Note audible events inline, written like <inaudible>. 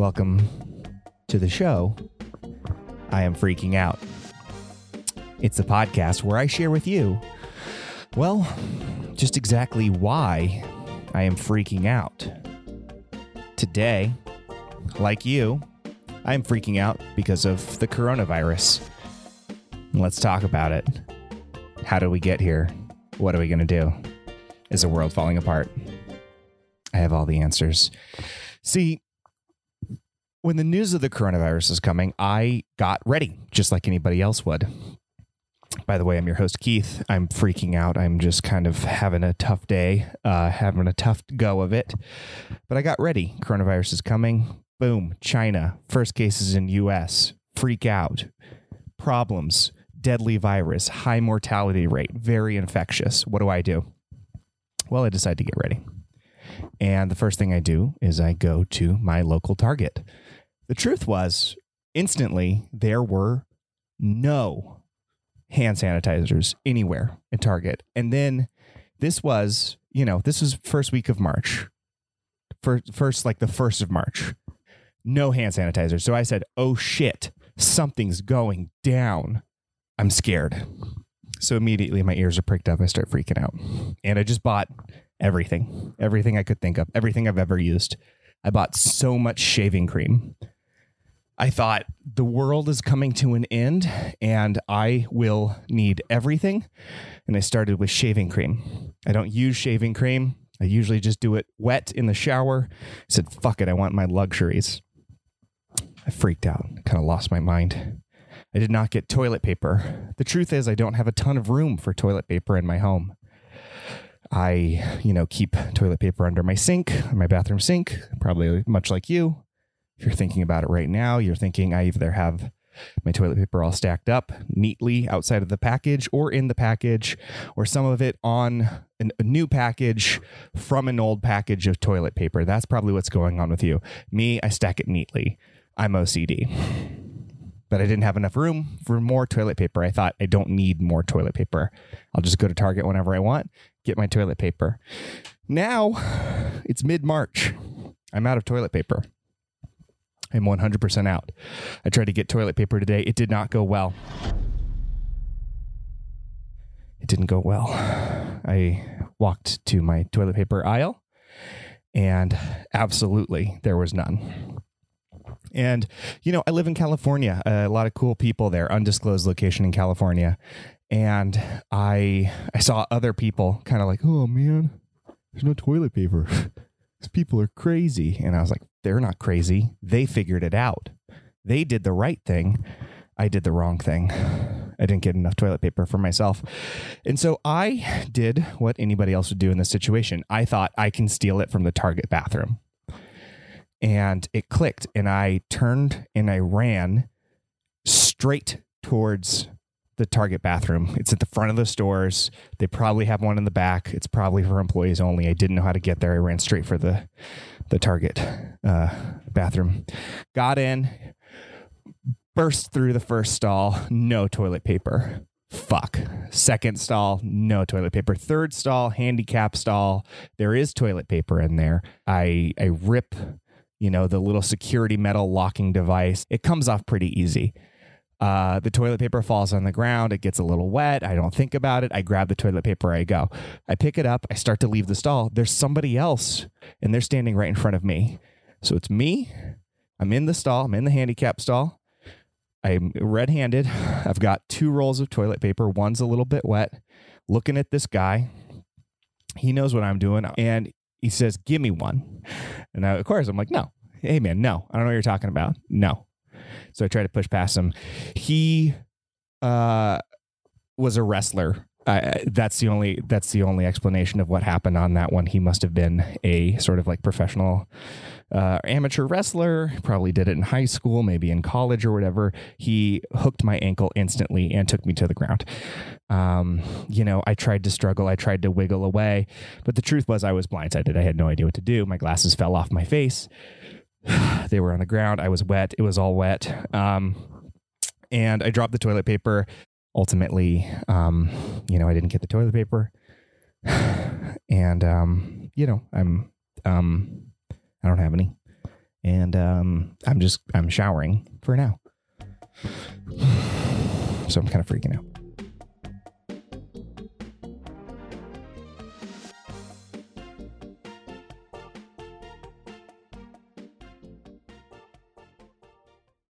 Welcome to the show. I am freaking out. It's a podcast where I share with you, well, just exactly why I am freaking out. Today, like you, I am freaking out because of the coronavirus. Let's talk about it. How do we get here? What are we going to do? Is the world falling apart? I have all the answers. See, when the news of the coronavirus is coming, I got ready just like anybody else would. By the way, I'm your host, Keith. I'm freaking out. I'm just kind of having a tough day, uh, having a tough go of it. But I got ready. Coronavirus is coming. Boom. China. First cases in US. Freak out. Problems. Deadly virus. High mortality rate. Very infectious. What do I do? Well, I decide to get ready. And the first thing I do is I go to my local Target. The truth was, instantly, there were no hand sanitizers anywhere at Target. And then this was, you know, this was first week of March. First, first like the first of March. No hand sanitizer. So I said, oh shit, something's going down. I'm scared. So immediately my ears are pricked up. I start freaking out. And I just bought everything, everything I could think of, everything I've ever used. I bought so much shaving cream. I thought the world is coming to an end and I will need everything. And I started with shaving cream. I don't use shaving cream. I usually just do it wet in the shower. I said, fuck it, I want my luxuries. I freaked out, kind of lost my mind. I did not get toilet paper. The truth is, I don't have a ton of room for toilet paper in my home. I, you know, keep toilet paper under my sink, my bathroom sink, probably much like you. If you're thinking about it right now, you're thinking I either have my toilet paper all stacked up neatly outside of the package or in the package, or some of it on an, a new package from an old package of toilet paper. That's probably what's going on with you. Me, I stack it neatly. I'm OCD. But I didn't have enough room for more toilet paper. I thought I don't need more toilet paper. I'll just go to Target whenever I want, get my toilet paper. Now it's mid March. I'm out of toilet paper. I'm 100% out. I tried to get toilet paper today. It did not go well. It didn't go well. I walked to my toilet paper aisle and absolutely there was none. And, you know, I live in California, a lot of cool people there, undisclosed location in California. And I I saw other people kind of like, oh man, there's no toilet paper. <laughs> These people are crazy. And I was like, they're not crazy. They figured it out. They did the right thing. I did the wrong thing. I didn't get enough toilet paper for myself. And so I did what anybody else would do in this situation. I thought I can steal it from the Target bathroom. And it clicked, and I turned and I ran straight towards the Target bathroom. It's at the front of the stores. They probably have one in the back. It's probably for employees only. I didn't know how to get there. I ran straight for the the Target uh, bathroom. Got in, burst through the first stall. No toilet paper. Fuck. Second stall, no toilet paper. Third stall, handicap stall. There is toilet paper in there. I I rip, you know, the little security metal locking device. It comes off pretty easy. Uh, the toilet paper falls on the ground. It gets a little wet. I don't think about it. I grab the toilet paper. I go. I pick it up. I start to leave the stall. There's somebody else, and they're standing right in front of me. So it's me. I'm in the stall. I'm in the handicap stall. I'm red handed. I've got two rolls of toilet paper. One's a little bit wet. Looking at this guy. He knows what I'm doing. And he says, Give me one. And I, of course, I'm like, No. Hey, man, no. I don't know what you're talking about. No. So I tried to push past him. He uh, was a wrestler. Uh, that's the only that's the only explanation of what happened on that one. He must have been a sort of like professional uh, amateur wrestler. Probably did it in high school, maybe in college or whatever. He hooked my ankle instantly and took me to the ground. Um, you know, I tried to struggle. I tried to wiggle away, but the truth was I was blindsided. I had no idea what to do. My glasses fell off my face. <sighs> they were on the ground. I was wet. It was all wet. Um, and I dropped the toilet paper. Ultimately, um, you know, I didn't get the toilet paper. <sighs> and, um, you know, I'm, um, I don't have any. and um, I'm just I'm showering for now. <sighs> So I'm kind of freaking out.